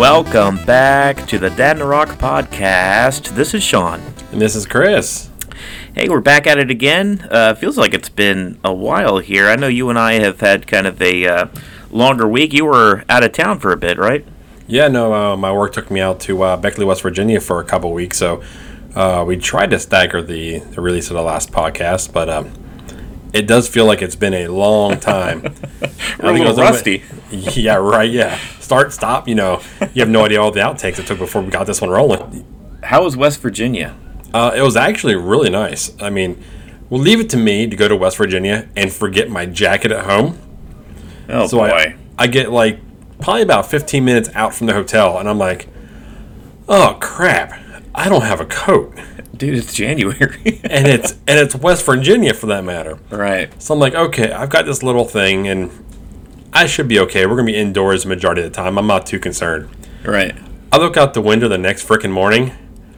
Welcome back to the Dad and the Rock podcast. This is Sean. And this is Chris. Hey, we're back at it again. Uh, feels like it's been a while here. I know you and I have had kind of a uh, longer week. You were out of town for a bit, right? Yeah, no, uh, my work took me out to uh, Beckley, West Virginia for a couple weeks, so uh, we tried to stagger the, the release of the last podcast, but um, it does feel like it's been a long time. We're a little rusty. yeah, right. Yeah, start, stop. You know, you have no idea all the outtakes it took before we got this one rolling. How was West Virginia? Uh, it was actually really nice. I mean, we'll leave it to me to go to West Virginia and forget my jacket at home. Oh so boy. I, I get like probably about 15 minutes out from the hotel, and I'm like, oh crap, I don't have a coat, Dude, it's January. and it's and it's West Virginia for that matter. right. So I'm like, okay, I've got this little thing, and I should be okay. We're gonna be indoors the majority of the time. I'm not too concerned. Right. I look out the window the next freaking morning,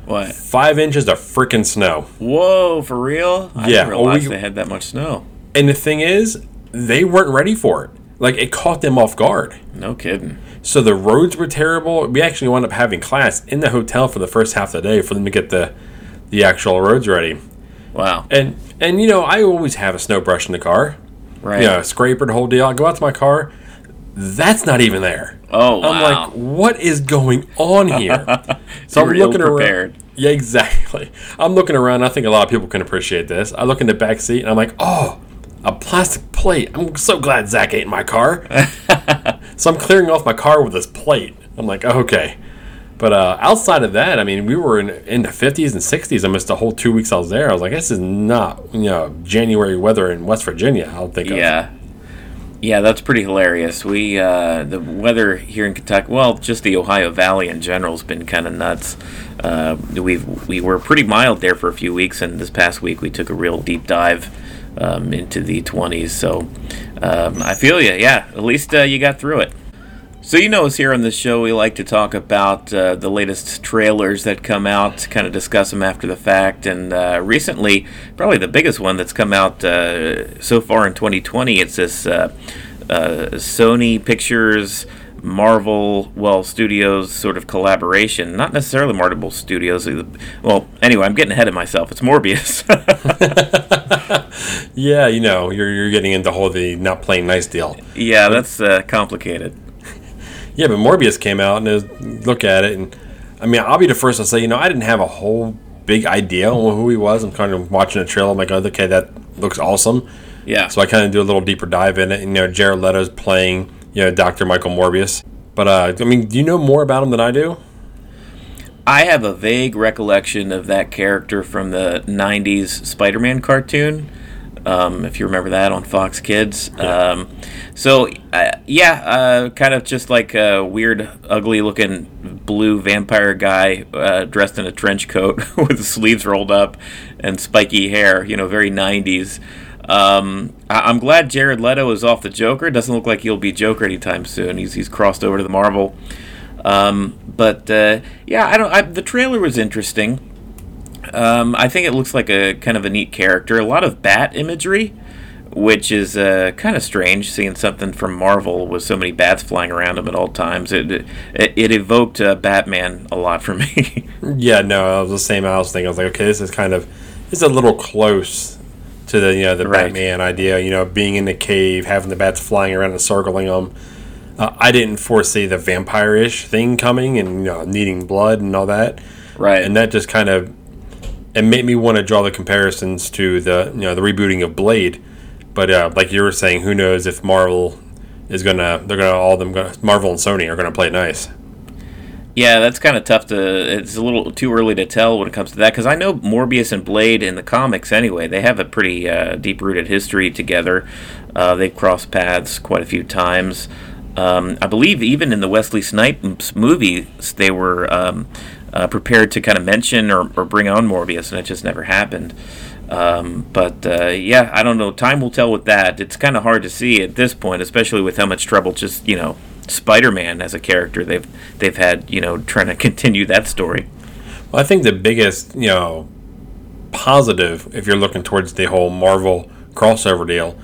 What? five inches of freaking snow. Whoa, for real? I Yeah, didn't realize we- they had that much snow. And the thing is, they weren't ready for it. Like it caught them off guard. No kidding. So the roads were terrible. We actually wound up having class in the hotel for the first half of the day for them to get the the actual roads ready. Wow. And and you know, I always have a snow brush in the car. Right. You know, a scraper, the whole deal. I go out to my car. That's not even there. Oh, wow. I'm like, what is going on here? so I'm looking around. Yeah, exactly. I'm looking around. I think a lot of people can appreciate this. I look in the back seat and I'm like, oh, a plastic plate. I'm so glad Zach ate in my car. so I'm clearing off my car with this plate. I'm like, okay. But uh, outside of that, I mean, we were in, in the 50s and 60s. I missed the whole two weeks I was there. I was like, this is not, you know, January weather in West Virginia. I'll think of. Yeah. Yeah, that's pretty hilarious. We uh, the weather here in Kentucky, well, just the Ohio Valley in general has been kind of nuts. Uh, we we were pretty mild there for a few weeks, and this past week we took a real deep dive um, into the 20s. So um, I feel you. Yeah, at least uh, you got through it. So you know us here on this show, we like to talk about uh, the latest trailers that come out, kind of discuss them after the fact. And uh, recently, probably the biggest one that's come out uh, so far in 2020, it's this uh, uh, Sony Pictures. Marvel, well, Studios sort of collaboration. Not necessarily Marvel Studios. Well, anyway, I'm getting ahead of myself. It's Morbius. Yeah, you know, you're, you're getting into the whole the not playing nice deal. yeah, that's uh, complicated. Yeah, but Morbius came out and look at it, and I mean, I'll be the first to say, you know, I didn't have a whole big idea on who he was. I'm kind of watching a trailer. I'm like, oh, okay, that looks awesome. Yeah. So I kind of do a little deeper dive in it. And, you know, Jared Leto's playing, you know, Dr. Michael Morbius. But uh, I mean, do you know more about him than I do? I have a vague recollection of that character from the 90s Spider Man cartoon, um, if you remember that on Fox Kids. Um, so, uh, yeah, uh, kind of just like a weird, ugly looking blue vampire guy uh, dressed in a trench coat with the sleeves rolled up and spiky hair, you know, very 90s. Um, I- I'm glad Jared Leto is off the Joker. Doesn't look like he'll be Joker anytime soon. He's he's crossed over to the Marvel. Um, but uh, yeah, I don't. I, the trailer was interesting. Um, I think it looks like a kind of a neat character. A lot of bat imagery, which is uh, kind of strange. Seeing something from Marvel with so many bats flying around him at all times, it it, it evoked uh, Batman a lot for me. Yeah, no, I was the same. I was thinking, I was like, okay, this is kind of, it's a little close to the, you know, the Right. Batman idea. You know, being in the cave, having the bats flying around and circling them. Uh, I didn't foresee the vampire-ish thing coming and you know needing blood and all that. right. and that just kind of it made me want to draw the comparisons to the you know the rebooting of Blade. But uh, like you were saying, who knows if Marvel is gonna they're gonna all them gonna, Marvel and Sony are gonna play nice. Yeah, that's kind of tough to. It's a little too early to tell when it comes to that because I know Morbius and Blade in the comics anyway. They have a pretty uh, deep rooted history together. Uh, they've crossed paths quite a few times. Um, I believe even in the Wesley Snipes movies, they were um, uh, prepared to kind of mention or, or bring on Morbius, and it just never happened. Um, but uh, yeah, I don't know. Time will tell with that. It's kind of hard to see at this point, especially with how much trouble just you know Spider-Man as a character they've they've had you know trying to continue that story. Well, I think the biggest you know positive if you're looking towards the whole Marvel crossover deal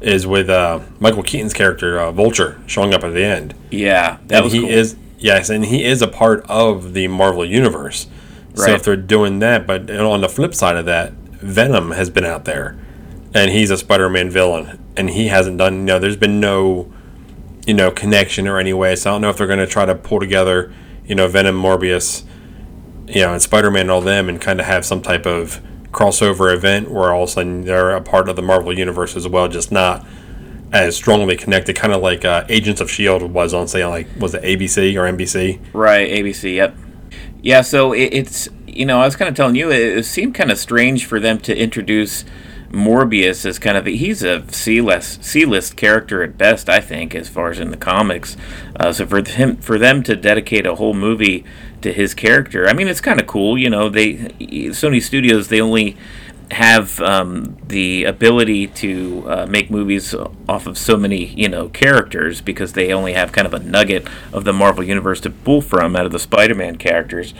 is with uh, Michael Keaton's character uh, Vulture showing up at the end. Yeah, that and was he cool. is Yes, and he is a part of the Marvel universe. So Right. if they're doing that, but on the flip side of that, Venom has been out there, and he's a Spider-Man villain, and he hasn't done. You know, there's been no, you know, connection or any way. So I don't know if they're going to try to pull together, you know, Venom, Morbius, you know, and Spider-Man and all them, and kind of have some type of crossover event where all of a sudden they're a part of the Marvel universe as well, just not as strongly connected, kind of like uh, Agents of Shield was on, say, like was it ABC or NBC? Right, ABC. Yep. Yeah, so it, it's you know I was kind of telling you it, it seemed kind of strange for them to introduce Morbius as kind of he's a C list C list character at best I think as far as in the comics. Uh, so for him for them to dedicate a whole movie to his character, I mean it's kind of cool. You know they Sony Studios they only have um, the ability to uh, make movies off of so many you know characters because they only have kind of a nugget of the Marvel universe to pull from out of the Spider-Man characters.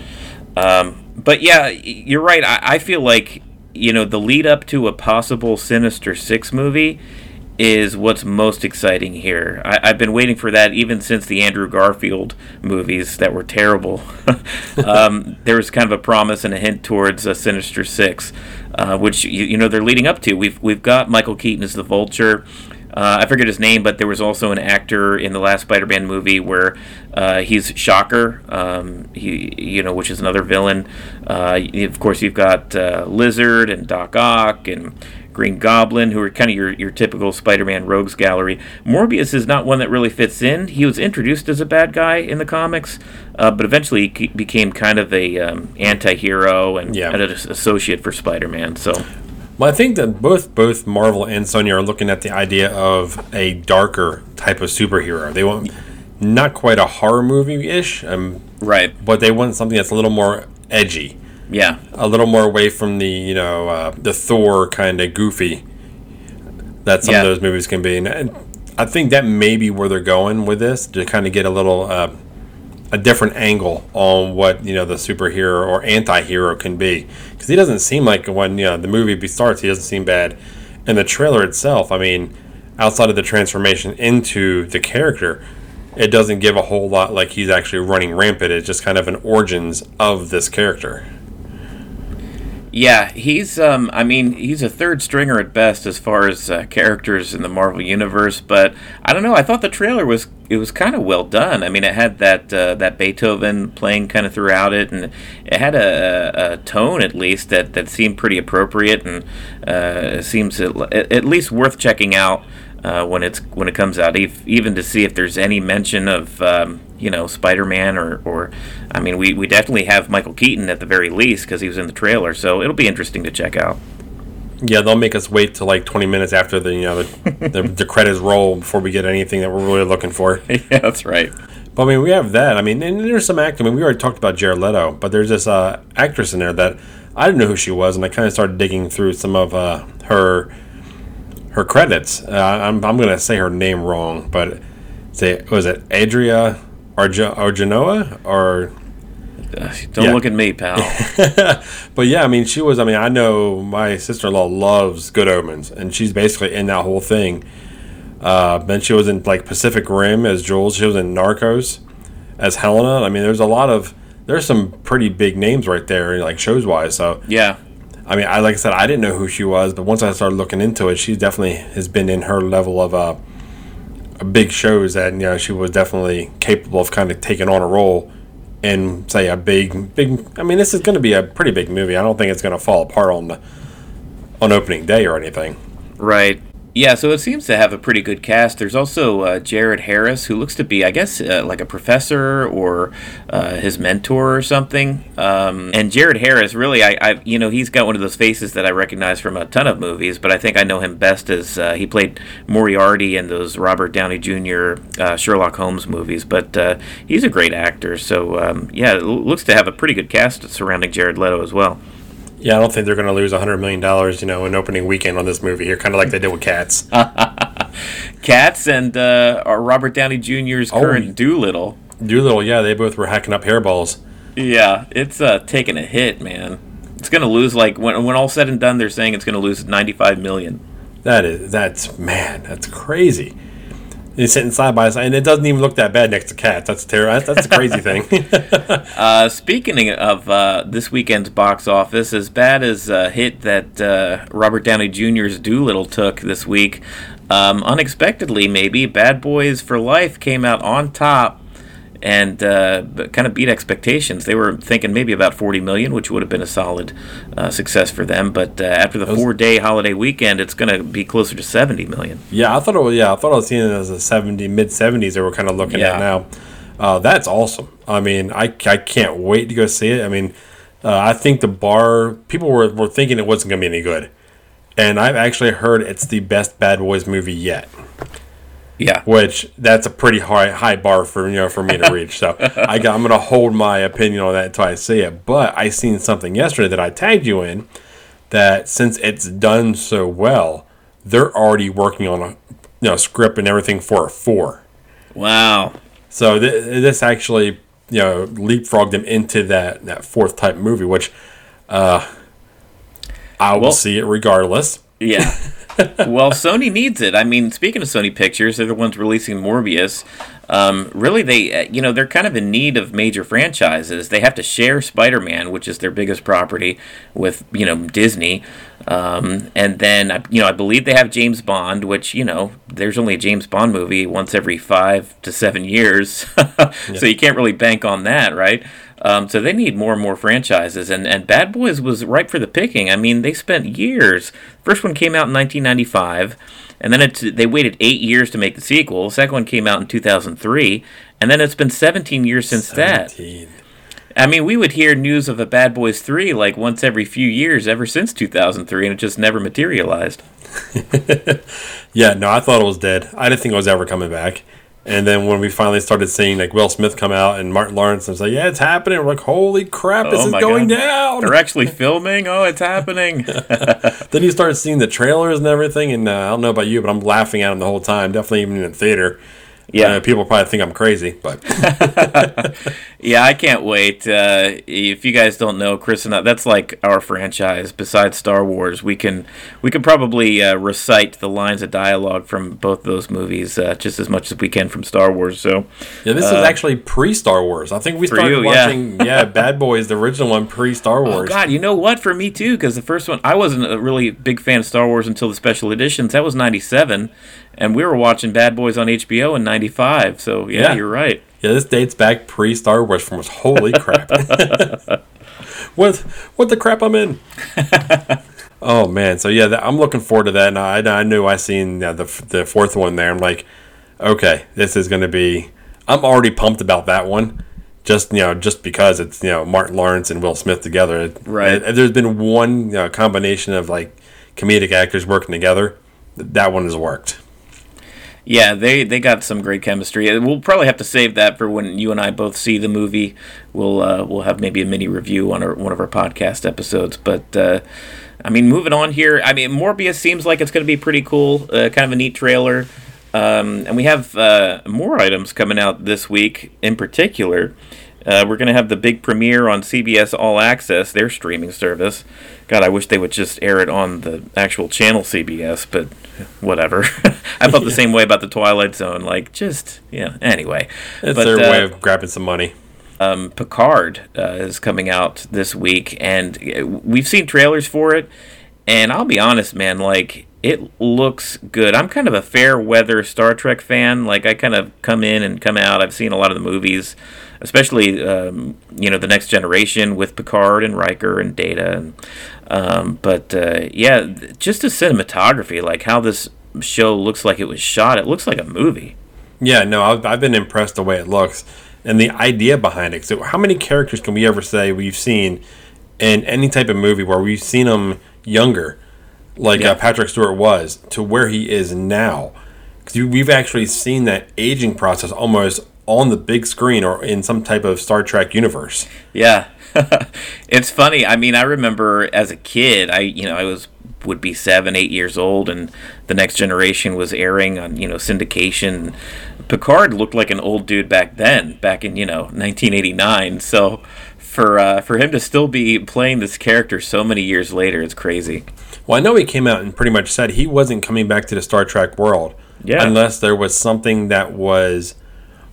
Um, but yeah, you're right. I, I feel like you know the lead up to a possible Sinister Six movie is what's most exciting here. I, I've been waiting for that even since the Andrew Garfield movies that were terrible. um, there was kind of a promise and a hint towards a Sinister Six, uh, which you, you know they're leading up to. We've we've got Michael Keaton as the Vulture. Uh, I forget his name, but there was also an actor in the last Spider-Man movie where uh, he's Shocker, um, he, you know, which is another villain. Uh, of course, you've got uh, Lizard and Doc Ock and Green Goblin, who are kind of your, your typical Spider-Man rogues gallery. Morbius is not one that really fits in. He was introduced as a bad guy in the comics, uh, but eventually he became kind of a um, anti-hero and, Yeah. and an associate for Spider-Man. So. Well, I think that both both Marvel and Sony are looking at the idea of a darker type of superhero. They want not quite a horror movie ish, um, Right. but they want something that's a little more edgy, Yeah. a little more away from the you know uh, the Thor kind of goofy that some Yeah. of those movies can be. And- I think that may be where they're going with this to kind of get a little uh, a different angle on what you know the superhero or anti-hero can be because he doesn't seem like when you know the movie starts he doesn't seem bad and the trailer itself i mean outside of the transformation into the character it doesn't give a whole lot like he's actually running rampant it's just kind of an origins of this character Yeah, he's um I mean, he's a third stringer at best as far as uh, characters in the Marvel universe, but I don't know, I thought the trailer was it was kind of well done. I mean, it had that uh, that Beethoven playing kind of throughout it and it had a, a tone at least that that seemed pretty appropriate and uh seems at, at least worth checking out. Uh, when it's when it comes out, ev- even to see if there's any mention of um, you know Spider-Man or, or I mean we, we definitely have Michael Keaton at the very least because he was in the trailer, so it'll be interesting to check out. yeah they'll make us wait till like 20 minutes after the you know the, the, the credits roll before we get anything that we're really looking for yeah, that's right. But I mean, we have that. I mean, and there's some acting. I mean, we already talked about Jared Leto, but there's this uh, actress in there that I didn't know who she was, and I kind of started digging through some of uh, her her credits. Uh, I'm I'm gonna say her name wrong, but say was it Adria Arja, Arjanoa or don't Yeah. look at me, pal. but yeah, I mean, she was. I mean, I know my sister in law loves Good Omens, and she's basically in that whole thing. Uh, then she was in like Pacific Rim as Jules. She was in Narcos as Helena. I mean, there's a lot of there's some pretty big names right there, like shows wise. So yeah, I mean, I like I said, I didn't know who she was, but once I started looking into it, she definitely has been in her level of uh, big shows that you know she was definitely capable of kind of taking on a role in say a big big. I mean, this is going to be a pretty big movie. I don't think it's going to fall apart on the on opening day or anything. right. Yeah, so it seems to have a pretty good cast. There's also uh, Jared Harris, who looks to be, I guess, uh, like a professor or uh, his mentor or something. Um, and Jared Harris, really, I, I, you know, he's got one of those faces that I recognize from a ton of movies, but I think I know him best as uh, he played Moriarty in those Robert Downey Jr. Uh, Sherlock Holmes movies. But uh, he's a great actor, so um, yeah, it looks to have a pretty good cast surrounding Jared Leto as well. Yeah, I don't think they're going to lose hundred million dollars, you know, in opening weekend on this movie here, kind of like they did with Cats. Cats and uh, Robert Downey Jr.'s Oh, current y- Dolittle. Dolittle, yeah, they both were hacking up hairballs. Yeah, it's uh, taking a hit, man. It's gonna lose like when when all said and done, they're saying it's gonna lose 95 million. That is, that's man, that's crazy. He's sitting side by side, and it doesn't even look that bad next to cats. That's terrible. That's, that's the crazy thing. Uh, speaking of uh, this weekend's box office, as bad as a hit that uh, Robert Downey Jr.'s Dolittle took this week, um, unexpectedly maybe, Bad Boys for Life came out on top and uh, kind of beat expectations. They were thinking maybe about 40 million, which would have been a solid uh, success for them. But uh, after the four-day holiday weekend, it's going to be closer to 70 million. yeah, I thought it was. Yeah, I thought I was seeing it as a seventy mid seventies. They were kind of looking Yeah. at now. Uh, that's awesome. I mean, I, I can't wait to go see it. I mean, uh, I think the bar people were, were thinking it wasn't going to be any good, and I've actually heard it's the best Bad Boys movie yet. Yeah. which that's a pretty high high bar for you know for me to reach. So I got, I'm going to hold my opinion on that until I see it. But I seen something yesterday that I tagged you in that since it's done so well, they're already working on a you know script and everything for a four. Wow. So th- this actually you know leapfrogged them into that that fourth type movie, which uh, I will Well- see it regardless. Yeah. well, Sony needs it. I mean, speaking of Sony Pictures, they're the ones releasing Morbius. Um, really, they uh, you know they're kind of in need of major franchises. They have to share Spider-Man, which is their biggest property, with you know Disney. Um, and then you know I believe they have James Bond, which you know there's only a James Bond movie once every five to seven years, so you can't really bank on that, right? Um, so they need more and more franchises, and, and Bad Boys was ripe for the picking. I mean, they spent years. First one came out in 1995, and then it, they waited eight years to make the sequel. The second one came out in 2003, and then it's been 17 years since that. I mean, we would hear news of a Bad Boys 3 like once every few years ever since 2003, and it just never materialized. Yeah, no, I thought it was dead. I didn't think it was ever coming back. And then when we finally started seeing like Will Smith come out and Martin Lawrence and say, "Yeah, it's happening," we're like, "Holy crap, this Oh is going God. down!" They're actually filming? Oh, it's happening. Then you start seeing the trailers and everything, and uh, I don't know about you, but I'm laughing at them the whole time. Definitely even in the theater. Yeah. Uh, people probably think I'm crazy, but Yeah, I can't wait. Uh, if you guys don't know, Chris and I, that's like our franchise. Besides Star Wars, we can we can probably uh, recite the lines of dialogue from both those movies uh, just as much as we can from Star Wars. So, yeah, this is actually pre Star Wars. I think we started Uh, you, watching yeah. Bad Boys, the original one, pre Star Wars. oh Wars. God, you know what? For me too, because the first one, I wasn't a really big fan of Star Wars until the special editions. That was '97, and we were watching Bad Boys on HBO in '95. So yeah, Yeah. you're right. Yeah, this dates back pre Star Wars from us. Holy crap. what what the crap I'm in? oh man, so yeah, I'm looking forward to that. And I, I knew I seen the the fourth one there. I'm like, okay, this is going to be. I'm already pumped about that one. Just you know, just because it's you know Martin Lawrence and Will Smith together. Right. If there's been one you know, combination of like comedic actors working together, that one has worked. Yeah, they they got some great chemistry. We'll probably have to save that for when you and I both see the movie. We'll uh, we'll have maybe a mini review on our, one of our podcast episodes. But uh, I mean, moving on here. I mean, Morbius seems like it's going to be pretty cool. Uh, kind of a neat trailer. Um, and we have uh, more items coming out this week. In particular, uh, we're going to have the big premiere on CBS All Access, their streaming service. God, I wish they would just air it on the actual channel CBS, but whatever. I felt the same way about the Twilight Zone. Like, just yeah. Anyway, It's But, their uh, way of grabbing some money. um, Picard uh, is coming out this week, and uh, we've seen trailers for it. And I'll be honest, man, like it looks good. I'm kind of a fair weather Star Trek fan. Like I kind of come in and come out. I've seen a lot of the movies, especially um, you know the Next Generation with Picard and Riker and Data. And, um, but uh, yeah, just the cinematography, like how this show looks like it was shot. It looks like a movie. Yeah, no, I've, I've been impressed the way it looks and the idea behind it. So, how many characters can we ever say we've seen in any type of movie where we've seen them younger, like Yeah. uh, Patrick Stewart was, to where he is now? Because we've actually seen that aging process almost on the big screen or in some type of Star Trek universe. Yeah. it's funny. I mean, I remember as a kid, I you know, I was would be 7, 8 years old and the next generation was airing on, you know, syndication. Picard looked like an old dude back then, back in, you know, 1989. So for uh, for him to still be playing this character so many years later, it's crazy. Well, I know he came out and pretty much said he wasn't coming back to the Star Trek world. Yeah. unless there was something that was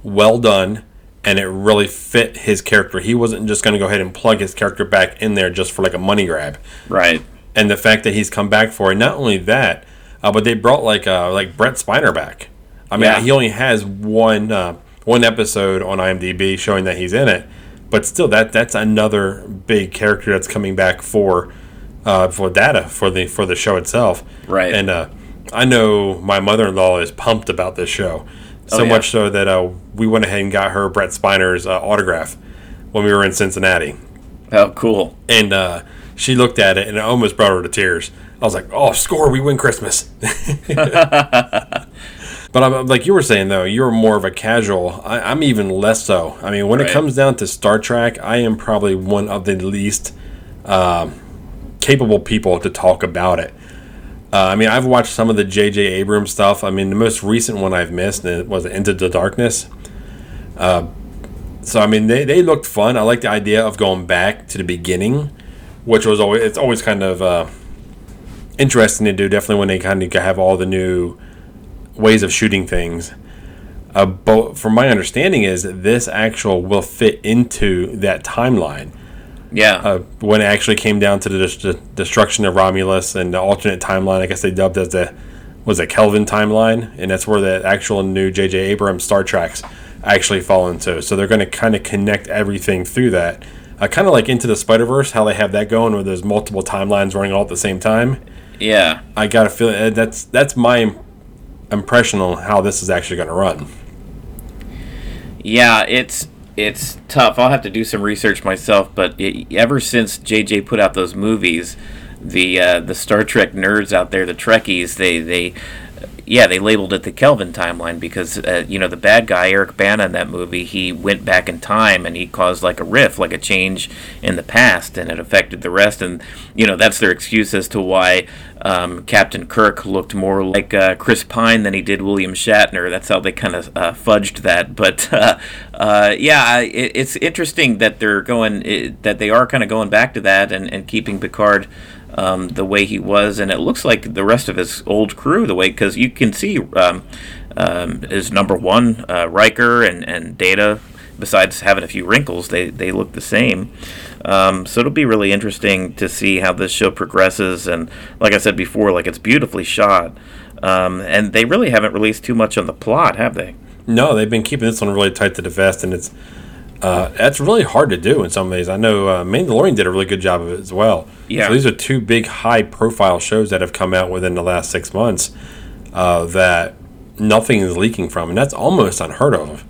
well done and it really fit his character. He wasn't just going to go ahead and plug his character back in there just for like a money grab. Right. And the fact that he's come back for it, not only that, uh, but they brought like uh, like Brett Spiner back. I mean, Yeah. he only has one uh, one episode on IMDb showing that he's in it, but still, that that's another big character that's coming back for uh, for data for the for the show itself. Right. And uh, I know my mother in law is pumped about this show, so Oh, yeah. much so that uh, we went ahead and got her Brett Spiner's uh, autograph when we were in Cincinnati Oh, cool. and uh, she looked at it and it almost brought her to tears. I was like, "Oh, score! We win Christmas." but I'm like you were saying though, you're more of a casual. I, I'm even less so. I mean, when Right. it comes down to Star Trek, I am probably one of the least um, capable people to talk about it. Uh, I mean, I've watched some of the J.J. Abrams stuff. I mean, the most recent one I've missed was Into the Darkness. Uh, so I mean, they, they looked fun. I like the idea of going back to the beginning, which was always it's always kind of uh, interesting to do. Definitely when they kind of have all the new ways of shooting things. Uh, but from my understanding, is this actual will fit into that timeline Yeah. uh, when it actually came down to the, the destruction of Romulus and the alternate timeline, I guess they dubbed as the was it Kelvin timeline, and that's where the actual new J.J. Abrams Star Treks actually fall into. So they're going to kind of connect everything through that, uh, kind of like into the Spider Verse, how they have that going, where there's multiple timelines running all at the same time. yeah. I got to feel uh, that's that's my impression on how this is actually going to run. Yeah, it's it's tough. I'll have to do some research myself, but it, ever since JJ put out those movies, the uh, the Star Trek nerds out there, the Trekkies, they they yeah, they labeled it the Kelvin timeline because uh, you know the bad guy Eric Bana in that movie, he went back in time and he caused like a rift, like a change in the past, and it affected the rest. And you know that's their excuse as to why um, Captain Kirk looked more like uh, Chris Pine than he did William Shatner. That's how they kind of uh, fudged that. But uh, uh, yeah, it, it's interesting that they're going it, that they are kind of going back to that and, and keeping Picard um, the way he was, and it looks like the rest of his old crew the way because you can see um, um, his number one uh, Riker and and Data. Besides having a few wrinkles, they they look the same. Um, so it'll be really interesting to see how this show progresses. And like I said before, like it's beautifully shot, um, and they really haven't released too much on the plot, have they? No, they've been keeping this one really tight to the vest, and it's uh, that's really hard to do in some ways. I know uh, Mandalorian did a really good job of it as well. Yeah. So these are two big, high-profile shows that have come out within the last six months uh, that nothing is leaking from, and that's almost unheard of.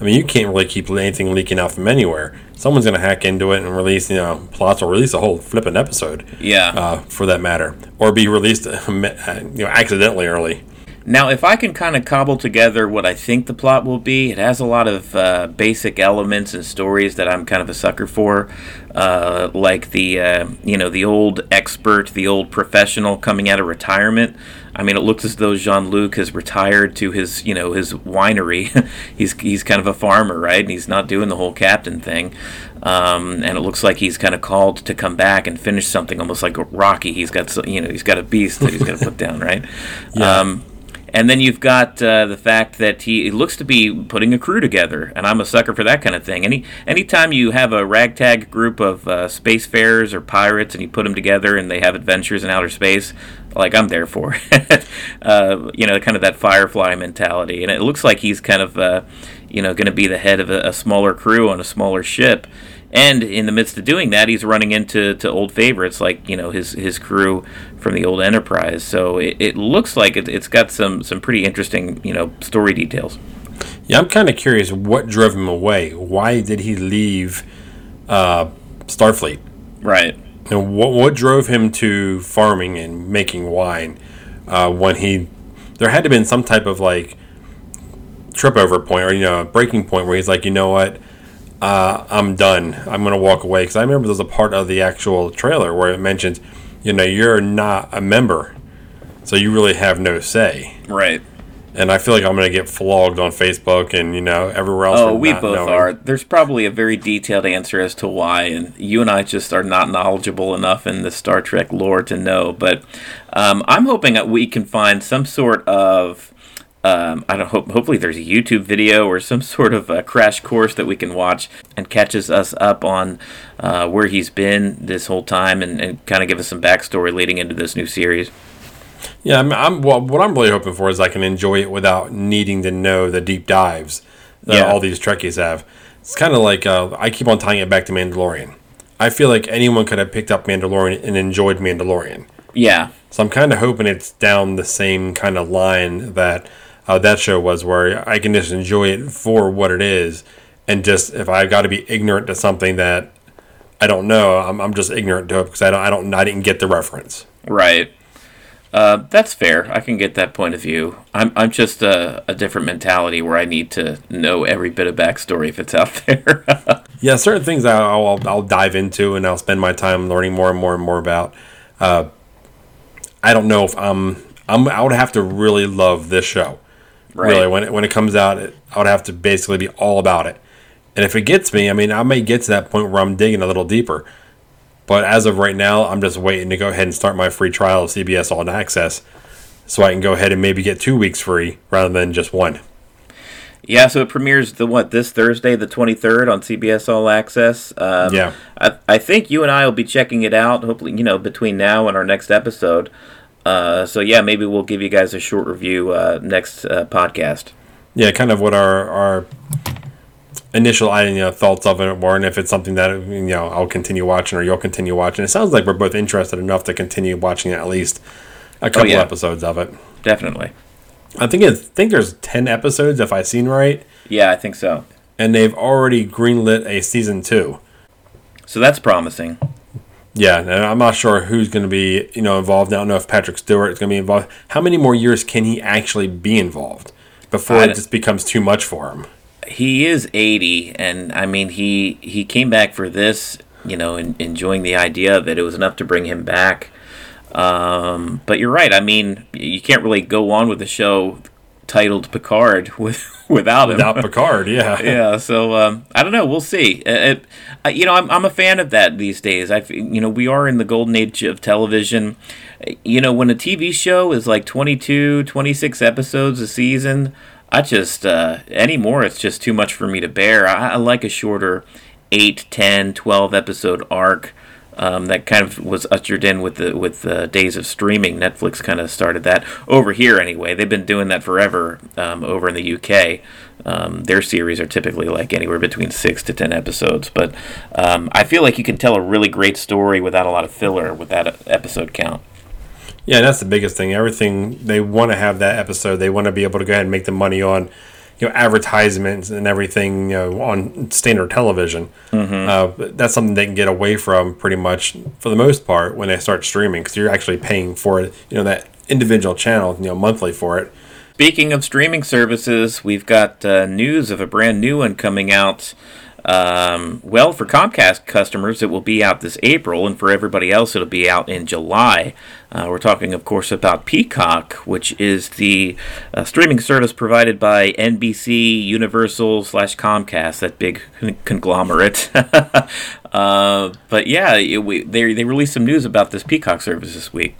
I mean, you can't really keep anything leaking out from anywhere. Someone's going to hack into it and release, you know, plots or release a whole flipping episode. Yeah. Uh, for that matter, or be released, you know, accidentally early. Now, if I can kind of cobble together what I think the plot will be, it has a lot of uh, basic elements and stories that I'm kind of a sucker for, uh, like the uh, you know the old expert, the old professional coming out of retirement. I mean, it looks as though Jean Luc has retired to his you know his winery. he's he's kind of a farmer, right? And he's not doing the whole captain thing. Um, and it looks like he's kind of called to come back and finish something, almost like Rocky. He's got so, you know he's got a beast that he's got to put down, right? Yeah. Um, and then you've got uh, the fact that he, looks to be putting a crew together, and I'm a sucker for that kind of thing. Any anytime you have a ragtag group of uh, spacefarers or pirates, and you put them together, and they have adventures in outer space, like I'm there for. uh, you know, kind of that Firefly mentality, and it looks like he's kind of uh, you know going to be the head of a, a smaller crew on a smaller ship. And in the midst of doing that, he's running into to old favorites like you know his his crew from the old Enterprise. So it, it looks like it, it's got some some pretty interesting you know story details. Yeah, I'm kind of curious what drove him away. Why did he leave uh, Starfleet? Right. And what what drove him to farming and making wine? Uh, when he, there had to have been some type of like trip over point or you know breaking point where he's like, you know what, uh, I'm done. I'm gonna walk away because I remember there's a part of the actual trailer where it mentions, you know, you're not a member, so you really have no say. Right. And I feel like I'm gonna get flogged on Facebook and you know everywhere else. Oh, we both knowing. are. There's probably a very detailed answer as to why, and you and I just are not knowledgeable enough in the Star Trek lore to know. But um, I'm hoping that we can find some sort of Um, I don't hope. Hopefully, there's a YouTube video or some sort of a crash course that we can watch and catches us up on uh, where he's been this whole time and, and kind of give us some backstory leading into this new series. Yeah, I'm, I'm. Well, what I'm really hoping for is I can enjoy it without needing to know the deep dives that Yeah. all these Trekkies have. It's kind of like uh, I keep on tying it back to Mandalorian. I feel like anyone could have picked up Mandalorian and enjoyed Mandalorian. Yeah, So I'm kind of hoping it's down the same kind of line that uh, that show was, where I can just enjoy it for what it is, and just if I've got to be ignorant to something that I don't know, I'm, I'm just ignorant to it because I don't, I don't, I didn't get the reference. right. Uh, that's fair. I can get that point of view. I'm I'm just a, a different mentality where I need to know every bit of backstory if it's out there. Yeah, certain things I'll, I'll, I'll dive into and I'll spend my time learning more and more and more about. Uh, I don't know if I'm, I'm, I would have to really love this show. Right. Really, when it, when it comes out, it, I would have to basically be all about it. And if it gets me, I mean, I may get to that point where I'm digging a little deeper. But as of right now, I'm just waiting to go ahead and start my free trial of CBS All Access so I can go ahead and maybe get two weeks free rather than just one. Yeah, so it premieres the what this Thursday, the twenty third, on CBS All Access. Um, Yeah. I, I think you and I will be checking it out. Hopefully, you know, between now and our next episode. Uh, so yeah, maybe we'll give you guys a short review uh, next uh, podcast. yeah, kind of what our our initial you know, thoughts of it were, and if it's something that you know I'll continue watching or you'll continue watching. It sounds like we're both interested enough to continue watching at least a couple yeah. episodes of it. Definitely. I think it, think there's ten episodes if I seen right, Yeah, I think so. and they've already greenlit a season two. So that's promising. Yeah, and I'm not sure who's going to be you know involved. I don't know if Patrick Stewart is going to be involved. How many more years can he actually be involved before it just becomes too much for him? He is eighty, and I mean he he came back for this. You know, en- enjoying the idea of it. It was enough to bring him back. Um, but you're right. I mean, you can't really go on with the show titled Picard with without him. Without Picard, yeah. yeah, so um, I don't know. We'll see. Uh, It, uh, you know, I'm, I'm a fan of that these days. I, you know, we are in the golden age of television. You know, when a TV show is like 22, 26 episodes a season, I just uh, anymore it's just too much for me to bear. I, I like a shorter 8, 10, 12 episode arc. Um, that kind of was ushered in with the with the days of streaming. Netflix kind of started that over here anyway. They've been doing that forever um, over in the UK. Um, their series are typically like anywhere between six to ten episodes, but um, I feel like you can tell a really great story without a lot of filler with that episode count. Yeah, that's the biggest thing. Everything they want to have that episode. They want to be able to go ahead and make the money on, you know, advertisements and everything, you know, on standard television. Uh, that's something they can get away from pretty much for the most part when they start streaming because you're actually paying for it. You know, that individual channel, you know, monthly for it. Speaking of streaming services, we've got uh, news of a brand new one coming out. Um, well, for Comcast customers, it will be out this April, and for everybody else, it'll be out in July. Uh, we're talking, of course, about Peacock, which is the uh, streaming service provided by NBC, Universal slash Comcast, that big con- conglomerate. uh, but yeah, it, we, they they released some news about this Peacock service this week.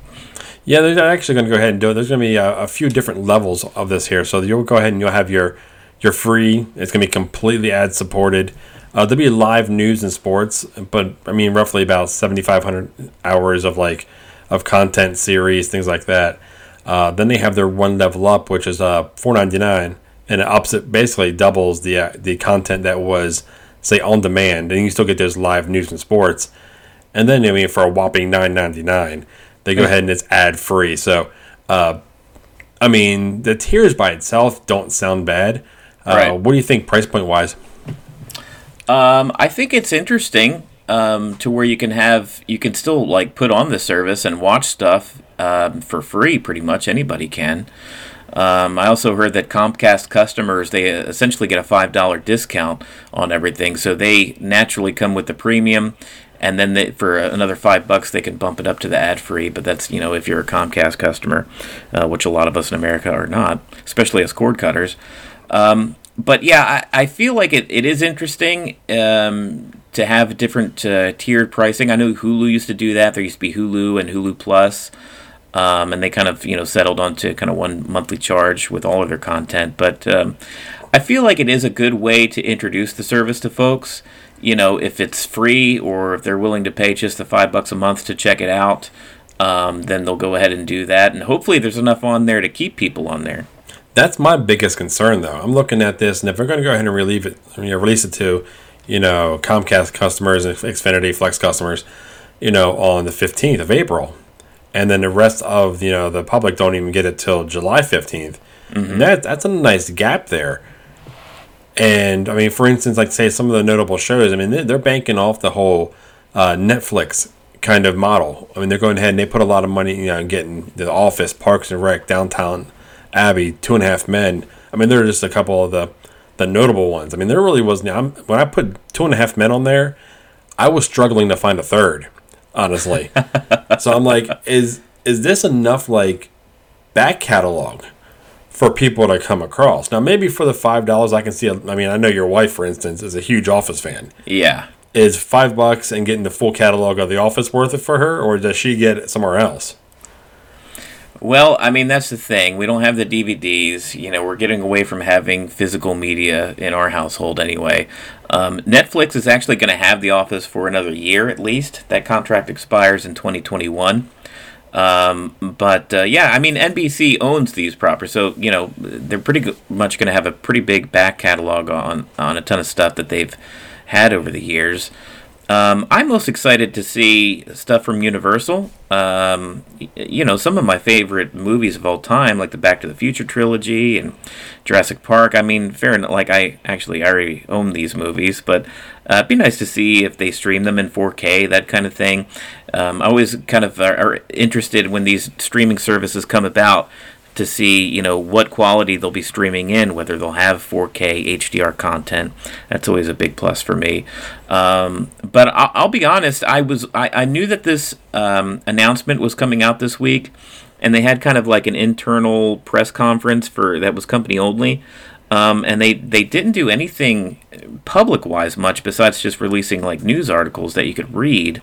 Yeah, they're actually going to go ahead and do it. There's going to be a, a few different levels of this here. So you'll go ahead and you'll have your your free. It's going to be completely ad supported. Uh, there'll be live news and sports, but I mean roughly about 7,500 hours of like of content series, things like that. Uh, then they have their one level up, which is uh 4.99, and it ups it basically doubles the uh, the content that was say on demand, and you still get those live news and sports. And then I mean for a whopping 9.99, they go ahead and it's ad free. So, uh, I mean the tiers by itself don't sound bad. Uh, Right. What do you think price point wise? Um, I think it's interesting um, to where you can have you can still like put on the service and watch stuff um, for free. Pretty much anybody can. Um, I also heard that Comcast customers they essentially get a five dollar discount on everything, so they naturally come with the premium, and then they, for another five bucks they can bump it up to the ad free. But that's you know if you're a Comcast customer, uh, which a lot of us in America are not, especially as cord cutters. Um, but yeah, I, I feel like it, it is interesting um, to have different uh, tiered pricing. I know Hulu used to do that. There used to be Hulu and Hulu Plus. um, and they kind of you know settled onto kind of one monthly charge with all of their content. But um, I feel like it is a good way to introduce the service to folks. You know, if it's free or if they're willing to pay just the five bucks a month to check it out, um, then they'll go ahead and do that. And hopefully, there's enough on there to keep people on there. That's my biggest concern, though. I'm looking at this, and if they're going to go ahead and relieve it, release it to, you know, Comcast customers and Xfinity Flex customers, you know, on the 15th of April, and then the rest of you know the public don't even get it till July 15th. Mm-hmm. That that's a nice gap there. And I mean, for instance, like say some of the notable shows. I mean, they're, they're banking off the whole uh, Netflix kind of model. I mean, they're going ahead and they put a lot of money, you know, getting The Office, Parks and Rec, Downton Abbey, Two and a Half Men. I mean, there are just a couple of the the notable ones. I mean, there really was. I'm, when I put Two and a Half Men on there, I was struggling to find a third, honestly. so I'm like, is is this enough like back catalog for people to come across? Now, maybe for the five dollars, I can see. I mean, I know your wife, for instance, is a huge Office fan. Yeah. Is five bucks and getting the full catalog of The Office worth it for her, or does she get it somewhere else? Well, I mean, that's the thing. We don't have the DVDs. You know, we're getting away from having physical media in our household anyway. Um, Netflix is actually going to have The Office for another year at least. That contract expires in 2021. Um, but uh, yeah, I mean, NBC owns these properties, so you know they're pretty much going to have a pretty big back catalog on on a ton of stuff that they've had over the years. Um, I'm most excited to see stuff from Universal. Um, you know, some of my favorite movies of all time, like the Back to the Future trilogy and Jurassic Park. I mean, fair enough. Like I actually I already own these movies, but uh, it'd be nice to see if they stream them in 4K, that kind of thing. Um, I always kind of are, are interested when these streaming services come about to see you know what quality they'll be streaming in, whether they'll have 4K HDR content. That's always a big plus for me. Um, but I'll, I'll, be honest, I was I, I knew that this um, announcement was coming out this week, and they had kind of like an internal press conference for that was company only. Um, and they, they didn't do anything public wise much besides just releasing like news articles that you could read.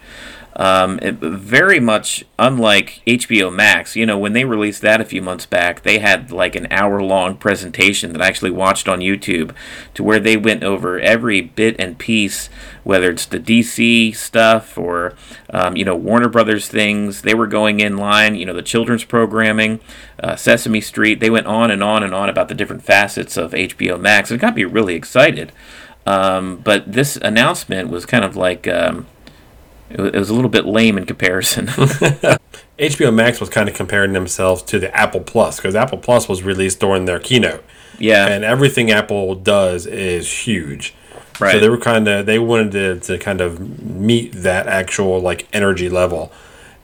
Um, it, very much unlike HBO Max. You know, when they released that a few months back, they had like an hour long presentation that I actually watched on YouTube to where they went over every bit and piece, whether it's the DC stuff or, um, you know, Warner Brothers things. They were going in line, you know, the children's programming, uh, Sesame Street. They went on and on and on about the different facets of HBO Max. It got me really excited. Um, but this announcement was kind of like, um, it was a little bit lame in comparison. HBO Max was kind of comparing themselves to the Apple Plus because Apple Plus was released during their keynote. Yeah. And everything Apple does is huge. Right. So they were kind of they wanted to, to kind of meet that actual like energy level.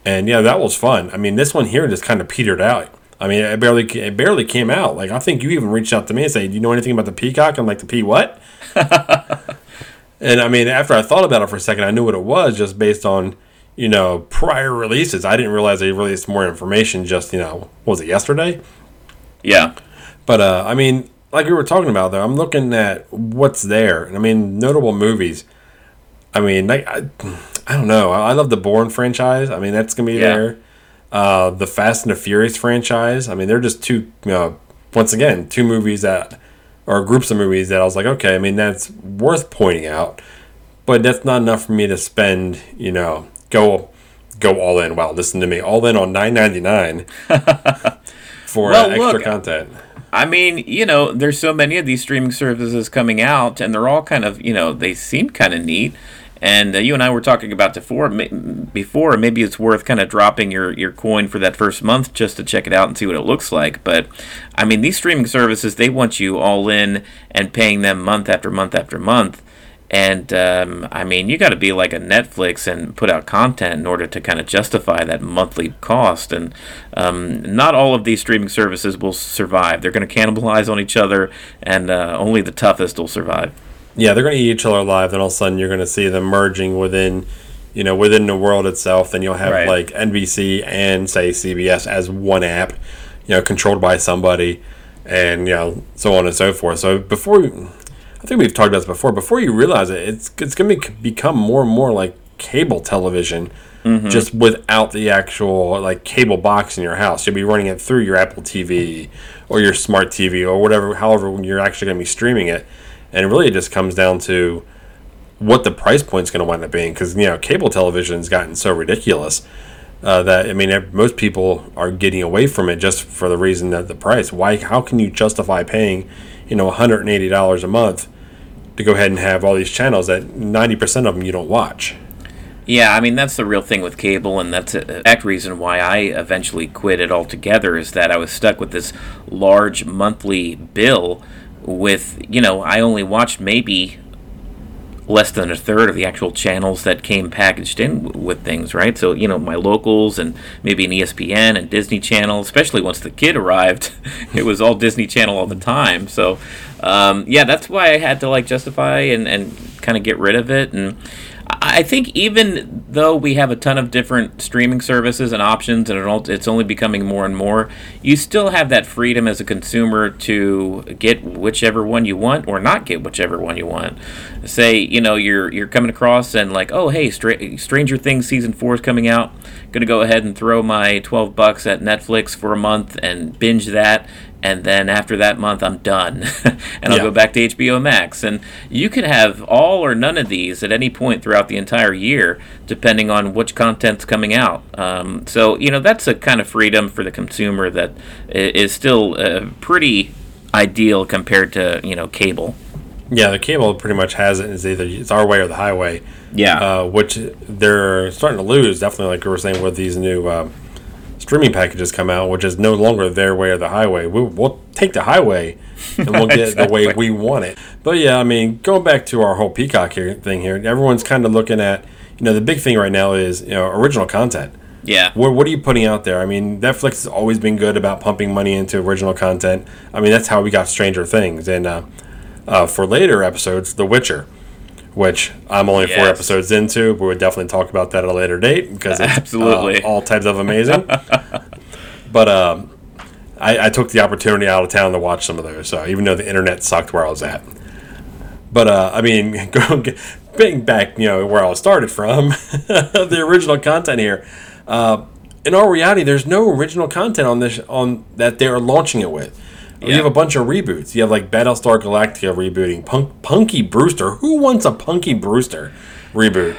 And yeah, that was fun. I mean, this one here just kind of petered out. I mean, it barely it barely came out. Like I think you even reached out to me and said, "Do you know anything about the Peacock?" I'm like, "The P what?" And I mean, after I thought about it for a second, I knew what it was just based on, you know, prior releases. I didn't realize they released more information just, you know, was it yesterday? Yeah. But, uh, I mean, like we were talking about, though, I'm looking at what's there. And I mean, notable movies. I mean, like, I, I don't know. I love the Bourne franchise. I mean, that's going to be yeah. there. Uh, the Fast and the Furious franchise. I mean, they're just two, you know, once again, two movies that or groups of movies that I was like, okay, I mean that's worth pointing out, but that's not enough for me to spend, you know, go go all in. Wow, listen to me, all in on nine ninety nine for well, uh, extra look, content. I mean, you know, there's so many of these streaming services coming out, and they're all kind of, you know, they seem kind of neat. And uh, you and I were talking about before, before maybe it's worth kind of dropping your, your coin for that first month just to check it out and see what it looks like. But I mean, these streaming services, they want you all in and paying them month after month after month. And um, I mean, you got to be like a Netflix and put out content in order to kind of justify that monthly cost. And um, not all of these streaming services will survive. They're going to cannibalize on each other, and uh, only the toughest will survive yeah, they're going to eat each other alive. Then all of a sudden, you're going to see them merging within, you know, within the world itself. Then you'll have right. like NBC and say CBS as one app, you know, controlled by somebody, and you know, so on and so forth. So before, I think we've talked about this before. Before you realize it, it's it's going to become more and more like cable television, mm-hmm. just without the actual like cable box in your house. You'll be running it through your Apple TV or your smart TV or whatever, however you're actually going to be streaming it. And really, it just comes down to what the price point's going to wind up being because you know cable television's gotten so ridiculous uh, that I mean most people are getting away from it just for the reason that the price. Why? How can you justify paying you know 180 dollars a month to go ahead and have all these channels that 90 percent of them you don't watch? Yeah, I mean that's the real thing with cable, and that's a exact reason why I eventually quit it altogether. Is that I was stuck with this large monthly bill. With you know, I only watched maybe less than a third of the actual channels that came packaged in with things, right? So, you know, my locals and maybe an ESPN and Disney Channel, especially once the kid arrived, it was all Disney Channel all the time. So, um, yeah, that's why I had to like justify and, and kind of get rid of it. And I think even though we have a ton of different streaming services and options, and it's only becoming more and more, you still have that freedom as a consumer to get whichever one you want or not get whichever one you want. Say, you know, you're you're coming across and like, oh, hey, Stra- Stranger Things season four is coming out. Gonna go ahead and throw my twelve bucks at Netflix for a month and binge that. And then after that month, I'm done, and I'll Yeah. go back to HBO Max. And you can have all or none of these at any point throughout the entire year, depending on which content's coming out. Um, so you know that's a kind of freedom for the consumer that is still uh, pretty ideal compared to you know cable. Yeah, the cable pretty much has it. It's either it's our way or the highway. Yeah. uh, which they're starting to lose. Definitely, like we were saying, with these new um, streaming packages come out, which is no longer their way or the highway. We'll, we'll take the highway and we'll get it the way we want it. But yeah, I mean, going back to our whole Peacock here thing here, everyone's kind of looking at you know the big thing right now is you know original content. Yeah. What, what are you putting out there? I mean, Netflix has always been good about pumping money into original content. I mean, that's how we got Stranger Things. And uh, uh, for later episodes, The Witcher, which I'm only four episodes into, but we'll definitely talk about that at a later date because it's Absolutely. uh, all types of amazing. but um, I, I took the opportunity out of town to watch some of those, so even though the internet sucked where I was at. But uh, I mean, going getting back, you know, where I started from, the original content here. Uh, in all reality, there's no original content on this on that they are launching it with. You have a bunch of reboots. You have like Battlestar Galactica rebooting, Punk, Punky Brewster. Who wants a Punky Brewster reboot?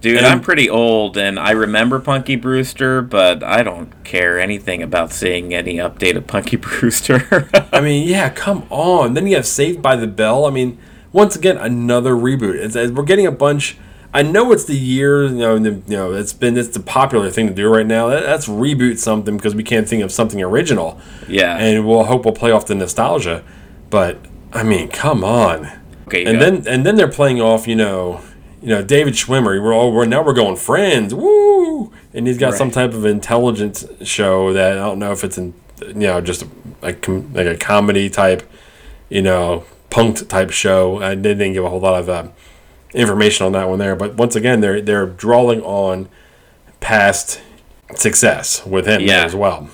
Dude, And- I'm pretty old and I remember Punky Brewster, but I don't care anything about seeing any update of Punky Brewster. I mean, yeah, come on. Then you have Saved by the Bell. I mean, once again, another reboot. It's, it's- we're getting a bunch. I know it's the year, you know, the, you know, it's been it's the popular thing to do right now. That, that's reboot something because we can't think of something original. Yeah. and we'll hope we'll play off the nostalgia. But I mean, come on. okay, And then and then they're playing off, you know, you know, David Schwimmer. We're all we're now we're going friends, woo! And he's got some type of intelligence show that I don't know if it's in, you know, just a com- like a comedy type, you know, punked type show. I didn't give a whole lot of uh, information on that one there, but once again, they're they're drawing on past success with him Yeah. as well.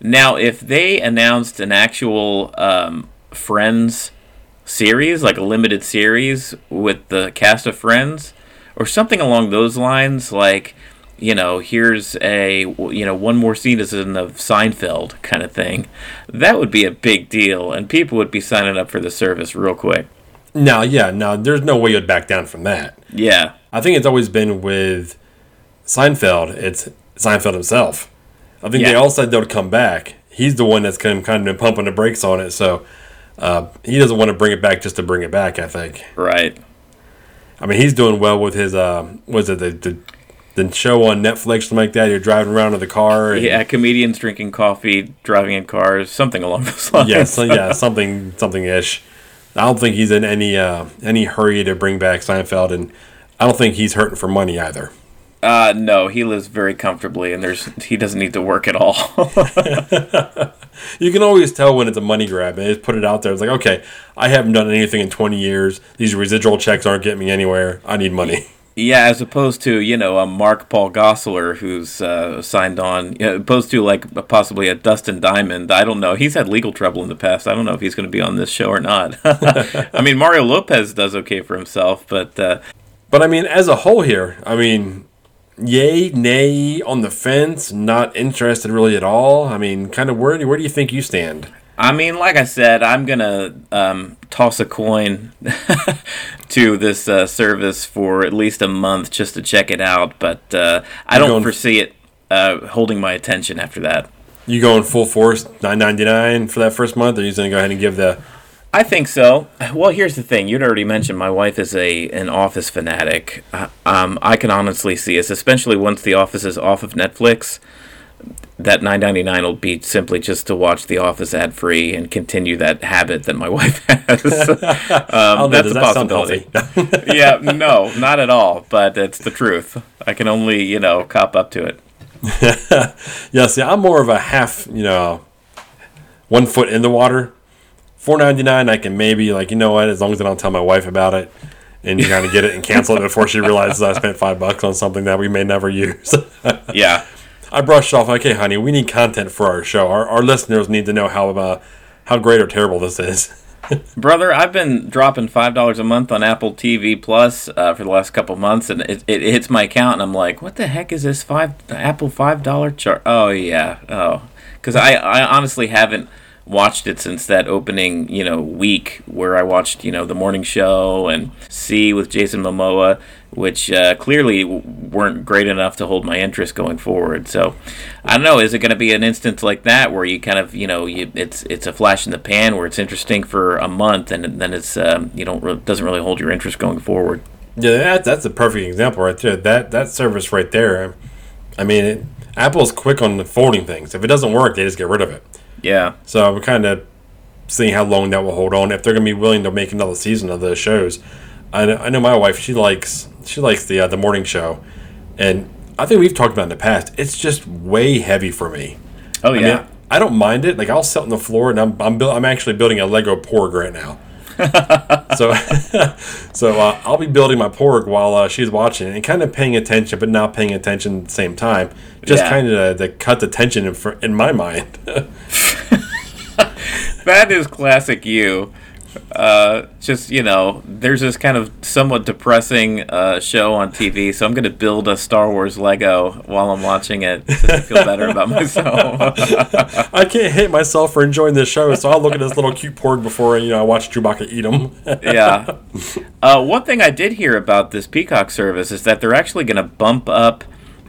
Now, if they announced an actual um, Friends series, like a limited series with the cast of Friends, or something along those lines, like you know, here's a you know one more season of Seinfeld kind of thing, that would be a big deal, and people would be signing up for the service real quick. Now, yeah, now there's no way you'd back down from that. Yeah, I think it's always been with Seinfeld. It's Seinfeld himself. I think they all said they'll come back. He's the one that's kind of, kind of been pumping the brakes on it. So uh, he doesn't want to bring it back just to bring it back. I think. right. I mean, he's doing well with his. Uh, was it the, the the show on Netflix something like that? You're driving around in the car. And, Yeah, comedians drinking coffee, driving in cars, something along those lines. yeah, so, yeah, something something ish. I don't think he's in any uh, any hurry to bring back Seinfeld, and I don't think he's hurting for money either. Uh, no, he lives very comfortably, and there's he doesn't need to work at all. You can always tell when it's a money grab. They just put it out there. It's like, okay, I haven't done anything in 20 years. These residual checks aren't getting me anywhere. I need money. yeah, as opposed to you know a Mark Paul Gosselaar who's uh, signed on, opposed to like possibly a Dustin Diamond. I don't know. He's had legal trouble in the past. I don't know if he's going to be on this show or not. I mean, Mario Lopez does okay for himself, but uh, But But I mean, as a whole here, I mean, yay, nay, on the fence, not interested really at all. I mean, kind of where where do you think you stand? I mean, like I said, I'm gonna um, toss a coin to this uh, service for at least a month just to check it out, but uh, I don't foresee it uh, holding my attention after that. You going full force, nine ninety nine for that first month, or you just gonna go ahead and give the? I think so. Well, here's the thing. You'd already mentioned my wife is a an Office fanatic. Uh, um, I can honestly see us, especially once The Office is off of Netflix. That nine ninety nine will be simply just to watch The Office ad free and continue that habit that my wife has. Oh, um, that's a that sound possibility. yeah, no, not at all. But it's the truth. I can only you know cop up to it. yeah, see, I'm more of a half, you know, one foot in the water. Four ninety nine, I can maybe like you know what, as long as I don't tell my wife about it, and you kind of get it and cancel it before she realizes I spent five bucks on something that we may never use. Yeah. I brushed off. Okay, honey, we need content for our show. Our, our listeners need to know how uh, how great or terrible this is. Brother, I've been dropping five dollars a month on Apple TV Plus uh, for the last couple months, and it, it hits my account, and I'm like, "What the heck is this five Apple five dollar chart?" Oh yeah, oh, because I I honestly haven't watched it since that opening you know week where I watched you know the morning show and See with Jason Momoa, which uh, clearly weren't great enough to hold my interest going forward. So I don't know. Is it going to be an instance like that where you kind of you know you, it's it's a flash in the pan where it's interesting for a month and then it's um, you don't re- doesn't really hold your interest going forward. Yeah, that, that's a perfect example right there. That that service right there. I mean, it, Apple's quick on folding things. If it doesn't work, they just get rid of it. Yeah. So we're kind of seeing how long that will hold on. If they're going to be willing to make another season of those shows, I know, I know my wife. She likes she likes the uh, the morning show, and I think we've talked about it in the past. It's just way heavy for me. Oh I yeah. mean, I don't mind it. Like I'll sit on the floor, and I'm I'm, buil- I'm actually building a Lego porg right now. so so uh, I'll be building my porg while uh, she's watching and kind of paying attention, but not paying attention at the same time. Just Yeah. kind of to, cut the tension in, fr- in my mind. that is classic you. Uh, just you know, there's this kind of somewhat depressing uh, show on TV, so I'm going to build a Star Wars Lego while I'm watching it to feel better about myself. I can't hate myself for enjoying this show, so I'll look at this little cute porg before you know I watch Chewbacca eat him. yeah. Uh, one thing I did hear about this Peacock service is that they're actually going to bump up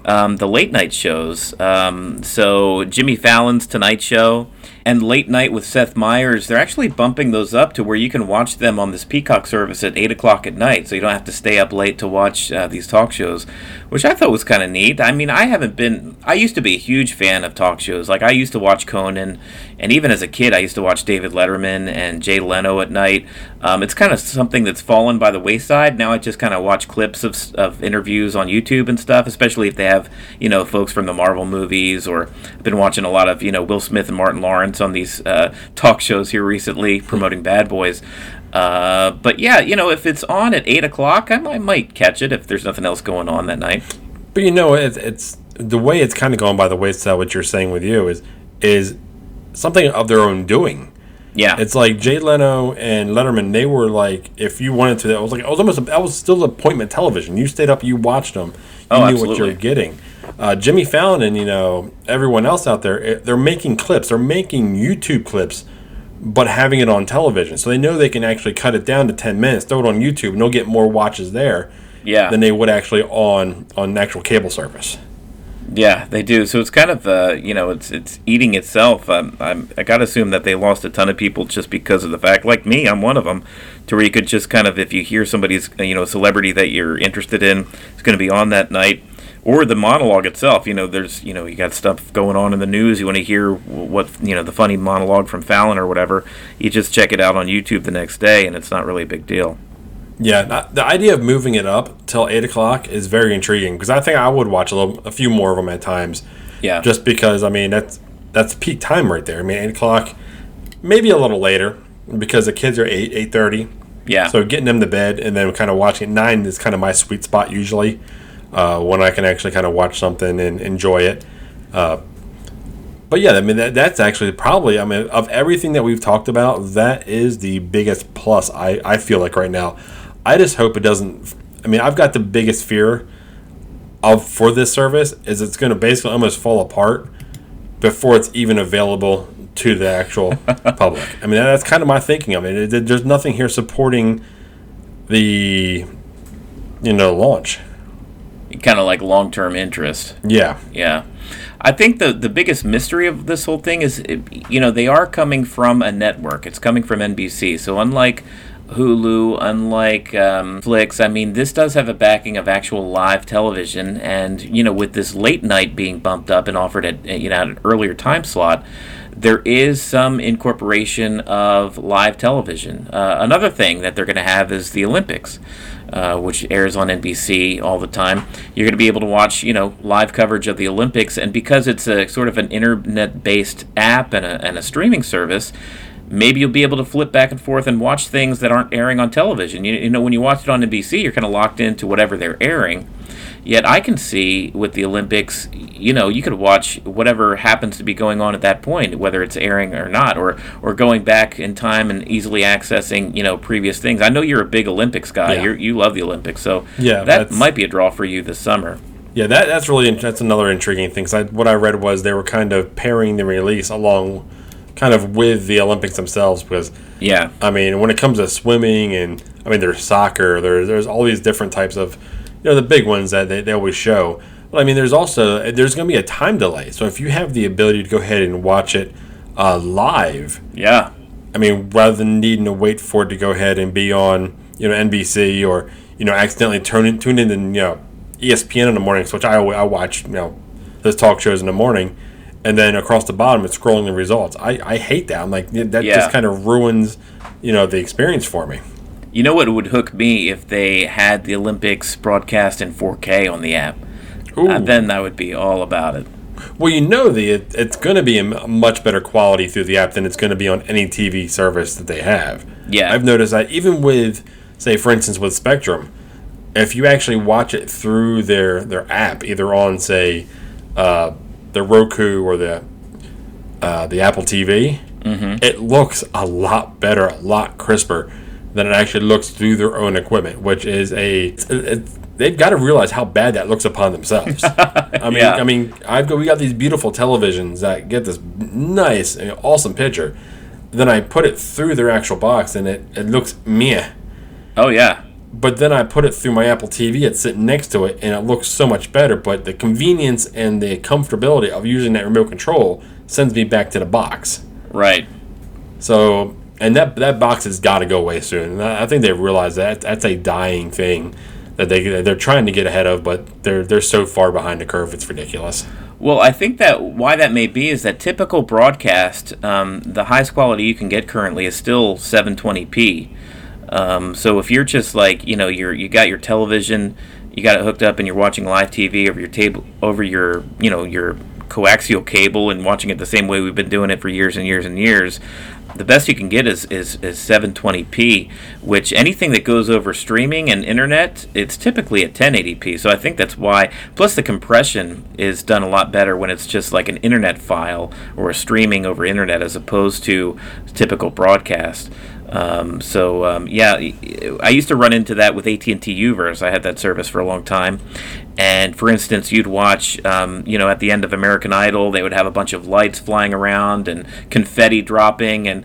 um, the late night shows. Um, so Jimmy Fallon's Tonight Show and Late Night with Seth Meyers, they're actually bumping those up to where you can watch them on this Peacock service at 8 o'clock at night. So you don't have to stay up late to watch uh, these talk shows, which I thought was kind of neat. I mean, I haven't been, I used to be a huge fan of talk shows. Like, I used to watch Conan, and even as a kid, I used to watch David Letterman and Jay Leno at night. Um, it's kind of something that's fallen by the wayside. Now I just kind of watch clips of, of interviews on YouTube and stuff, especially if they have, you know, folks from the Marvel movies, or I've been watching a lot of, you know, Will Smith and Martin Lawrence on these uh, talk shows here recently promoting Bad Boys. Uh, but yeah, you know, if it's on at 8 o'clock, I, might- I might catch it if there's nothing else going on that night. But you know, it's, it's the way it's kind of going by the wayside. What you're saying with you is is something of their own doing. Yeah. It's like Jay Leno and Letterman. They were like, if you wanted to, it was like it was almost that was still appointment television. You stayed up, you watched them, you Oh, knew what you were getting. Uh, Jimmy Fallon and you know everyone else out there, eh, they're making clips. They're making YouTube clips, but having it on television, so they know they can actually cut it down to ten minutes, throw it on YouTube, and they'll get more watches there yeah. than they would actually on on actual cable service. Yeah, they do. So it's kind of uh, you know, it's it's eating itself. I'm, I'm I gotta assume that they lost a ton of people just because of the fact, like me, I'm one of them, to where you could just kind of if you hear somebody's you know celebrity that you're interested in is going to be on that night, or the monologue itself. You know, there's you know you got stuff going on in the news. You want to hear what you know the funny monologue from Fallon or whatever. You just check it out on YouTube the next day, and it's not really a big deal. Yeah, th- the idea of moving it up till eight o'clock is very intriguing because I think I would watch a little, a few more of them at times, Yeah, just because I mean that's that's peak time right there. I mean eight o'clock, maybe a little later because the kids are eight eight thirty. yeah. So getting them to bed and then kind of watching at nine is kind of my sweet spot usually, uh, when I can actually kind of watch something and enjoy it. Uh, but yeah, I mean that, that's actually probably I mean of everything that we've talked about, that is the biggest plus I, I feel like right now. I just hope it doesn't I mean, I've got the biggest fear of for this service is it's going to basically almost fall apart before it's even available to the actual public. I mean, that's kind of my thinking of it. it. There's nothing here supporting the you know launch. Kind of like long term interest. Yeah. Yeah. I think the the biggest mystery of this whole thing is, you know, they are coming from a network. It's coming from NBC. So unlike Hulu, unlike um, Flix, I mean, this does have a backing of actual live television, and you know, with this late night being bumped up and offered at you know at an earlier time slot, there is some incorporation of live television. Uh, another thing that they're going to have is the Olympics, uh, which airs on NBC all the time. You're going to be able to watch, you know, live coverage of the Olympics, and because it's a sort of an internet-based app and a, and a streaming service, maybe you'll be able to flip back and forth and watch things that aren't airing on television. You, you know, when you watch it on NBC, you're kind of locked into whatever they're airing. Yet I can see with the Olympics, you know, you could watch whatever happens to be going on at that point, whether it's airing or not, or or going back in time and easily accessing, you know, previous things. I know you're a big Olympics guy. Yeah. you you love the Olympics, so Yeah, that might be a draw for you this summer. Yeah, that, that's really that's another intriguing thing. 'cause I, what I read was they were kind of pairing the release along, kind of with the Olympics themselves. Because Yeah, I mean, when it comes to swimming and I mean, there's soccer. There's there's all these different types of, you know, the big ones that they, they always show. But I mean, there's also there's going to be a time delay. So if you have the ability to go ahead and watch it uh, live, yeah, I mean, rather than needing to wait for it to go ahead and be on, you know, NBC or you know, accidentally turn in, tune in, to, you know, ESPN in the mornings, which I I watch, you know, those talk shows in the morning, and then across the bottom it's scrolling the results. I, I hate that. I'm like that Yeah. just kind of ruins, you know, the experience for me. You know what would hook me if they had the Olympics broadcast in 4K on the app? Uh, then I would be all about it. Well, you know, the it, it's going to be a much better quality through the app than it's going to be on any TV service that they have. Yeah. I've noticed that even with, say, for instance, with Spectrum, if you actually watch it through their their app, either on say uh, the Roku or the uh, the Apple TV, it looks a lot better, a lot crisper than it actually looks through their own equipment, which is a it's, it's, they've got to realize how bad that looks upon themselves. I mean, Yeah. I mean, I've got we got these beautiful televisions that get this nice, awesome picture. Then I put it through their actual box, and it, it looks meh. Oh yeah, But then I put it through my Apple TV. It's sitting next to it, and it looks so much better. But the convenience and the comfortability of using that remote control sends me back to the box. right. So, and that that box has got to go away soon. And I think they realize that that's a dying thing that they they're trying to get ahead of, but they're they're so far behind the curve. It's ridiculous. Well, I think that why that may be is that typical broadcast, um, the highest quality you can get currently is still 720p. Um, so if you're just like you know you're you got your television, you got it hooked up, and you're watching live TV over your table over your you know your coaxial cable and watching it the same way we've been doing it for years and years and years. The best you can get is, is, is 720p, which anything that goes over streaming and internet, it's typically at 1080p. So I think that's why. Plus, the compression is done a lot better when it's just like an internet file or a streaming over internet as opposed to typical broadcast. Um, so um, yeah, I used to run into that with AT and T U-verse. I had that service for a long time, and for instance, you'd watch, um, you know, at the end of American Idol, they would have a bunch of lights flying around and confetti dropping, and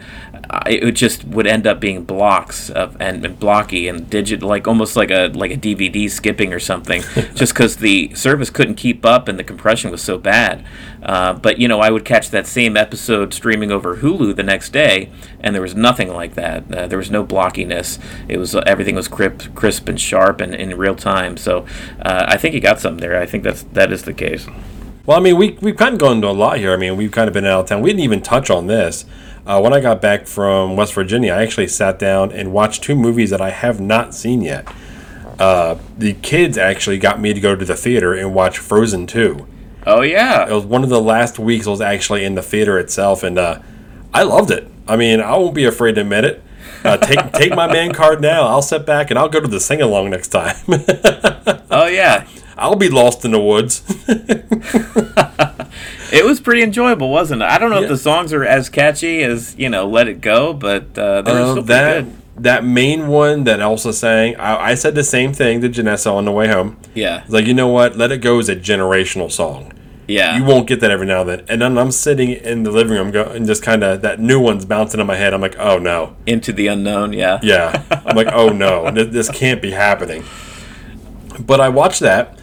uh, it just would end up being blocks of and, and blocky and digit, like almost like a like a DVD skipping or something, just because the service couldn't keep up and the compression was so bad. Uh, but you know, I would catch that same episode streaming over Hulu the next day, and there was nothing like that. Uh, there was no blockiness. It was uh, everything was crisp, crisp and sharp and in real time. So uh, I think you got something there. I think that's that is the case. Well, I mean, we we've kind of gone into a lot here. I mean, we've kind of been out of town. We didn't even touch on this. Uh, when I got back from West Virginia, I actually sat down and watched two movies that I have not seen yet. Uh, the kids actually got me to go to the theater and watch Frozen 2. Oh yeah. It was one of the last weeks I was actually in the theater itself, and uh, I loved it. I mean, I won't be afraid to admit it. Uh, take take my man card now. I'll sit back and I'll go to the sing along next time. oh yeah. I'll be lost in the woods. It was pretty enjoyable, wasn't it? I don't know Yeah. if the songs are as catchy as you know "Let It Go," but uh, they were Uh, still that good. that main one that Elsa sang, I, I said the same thing to Janessa on the way home. Yeah. Like, you know what? Let It Go is a generational song. Yeah. You won't get that every now and then. And then I'm sitting in the living room go, and just kind of that new one's bouncing in my head. I'm like, oh no. Into the unknown. Yeah. Yeah. I'm like, oh no. This, this can't be happening. But I watched that.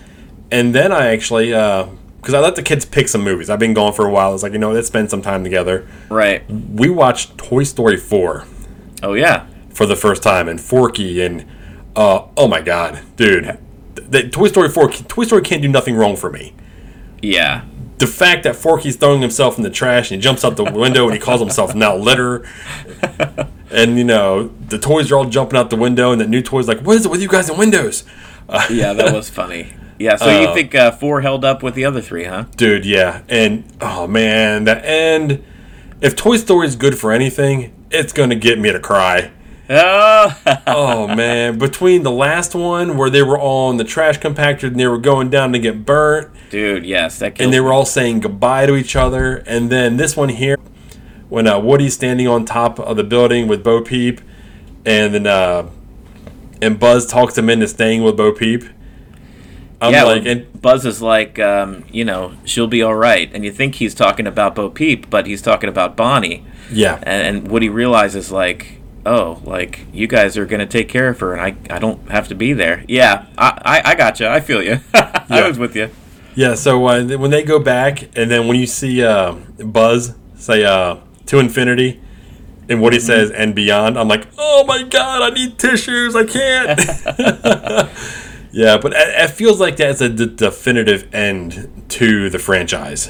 And then I actually, because I let the kids pick some movies. I've been gone for a while. It's like, you know, let's spend some time together. Right. We watched Toy Story 4 Oh yeah. for the first time and Forky and uh, oh my god, dude, the, Toy Story 4 Toy Story can't do nothing wrong for me. Yeah. The fact that Forky's throwing himself in the trash and he jumps out the window and he calls himself now litter, and you know the toys are all jumping out the window and the new toys like, what is it with you guys in windows? Yeah, that was funny. Yeah. So you think uh, four held up with the other three, huh? Dude, yeah, and oh man, the end. If Toy Story is good for anything, it's gonna get me to cry. Oh. oh man, between the last one where they were all in the trash compactor and they were going down to get burnt, Dude, yes, that and they were all saying goodbye to each other, and then this one here, when uh, Woody's standing on top of the building with Bo Peep, and then uh, and Buzz talks him into staying with Bo Peep. I'm yeah, like, well, and Buzz is like, um, you know, she'll be all right, and you think he's talking about Bo Peep, but he's talking about Bonnie, yeah, and, and what he realizes, like, oh, like you guys are gonna take care of her, and I, I don't have to be there. Yeah, I, I, I got you. I feel you. I was with you. yeah. So uh, when they go back, and then when you see uh, Buzz say uh, to infinity. And what he says and beyond, I'm like, oh my god, I need tissues. I can't. Yeah, but it, feels like that's a d- definitive end to the franchise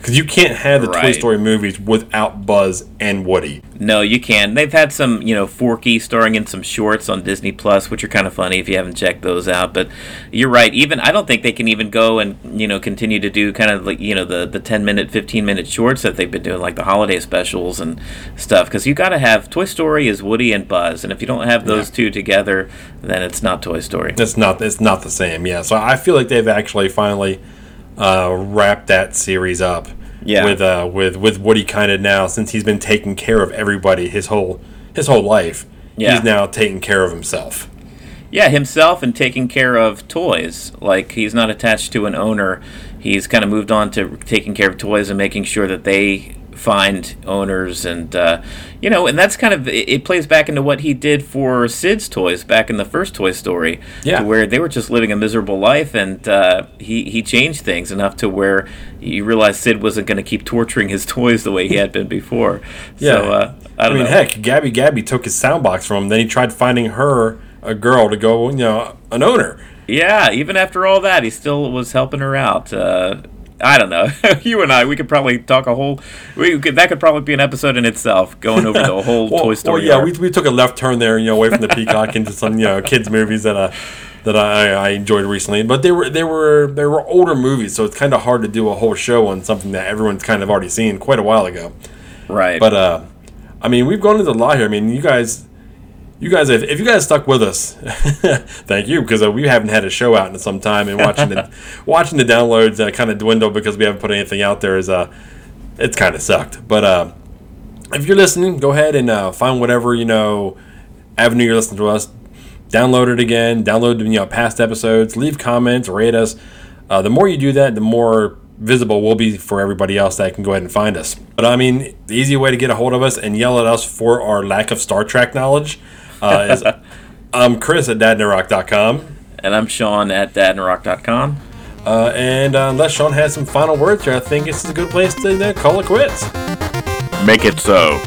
because you can't have the Toy Story movies without Buzz and Woody. No, you can. They've had some, you know, Forky starring in some shorts on Disney Plus, which are kind of funny if you haven't checked those out. But you're right. Even I don't think they can even go and you know continue to do kind of like you know the the 10 minute, 15 minute shorts that they've been doing, like the holiday specials and stuff. Because you got to have Toy Story is Woody and Buzz, and if you don't have those Yeah. two together, then it's not Toy Story. It's not. It's not the same. Yeah, so I feel like they've actually finally uh, wrapped that series up. Yeah. With uh, with with Woody kind of now since he's been taking care of everybody his whole his whole life. Yeah. He's now taking care of himself. Yeah, himself and taking care of toys. Like he's not attached to an owner. He's kind of moved on to taking care of toys and making sure that they find owners and uh, you know and that's kind of it, it plays back into what he did for sid's toys back in the first toy story Yeah. to where they were just living a miserable life and uh, he, he changed things enough to where you realize sid wasn't going to keep torturing his toys the way he had been before Yeah. so uh, I, I, mean, know. heck, Gabby Gabby took his sound box from him. Then he tried finding her a girl to go, you know, an owner. Yeah, even after all that, he still was helping her out. I don't know. you and I, we could probably talk a whole. We could that could probably be an episode in itself, going over the whole Well, Toy Story. well, yeah, arc. we, we took a left turn there, you know, away from the Peacock into some you know kids movies that uh that I, I enjoyed recently. But they were they were they were older movies, so it's kind of hard to do a whole show on something that everyone's kind of already seen quite a while ago. right. But uh, I mean, we've gone into a lot here. I mean, you guys. You guys, if, if you guys stuck with us, thank you because uh, we haven't had a show out in some time, and watching the watching the downloads uh, kind of dwindle because we haven't put anything out there is uh, it's kind of sucked. But uh, if you're listening, go ahead and uh, find whatever you know avenue you're listening to us. Download it again. Download you know past episodes. Leave comments. Rate us. Uh, the more you do that, the more visible we'll be for everybody else that can go ahead and find us. But I mean, the easy way to get a hold of us and yell at us for our lack of Star Trek knowledge uh, is I'm Chris at dadandrock.com. and I'm Sean at dadandrock.com. Uh, and uh, unless Sean has some final words here, I think this is a good place to uh, call it quits. Make it so.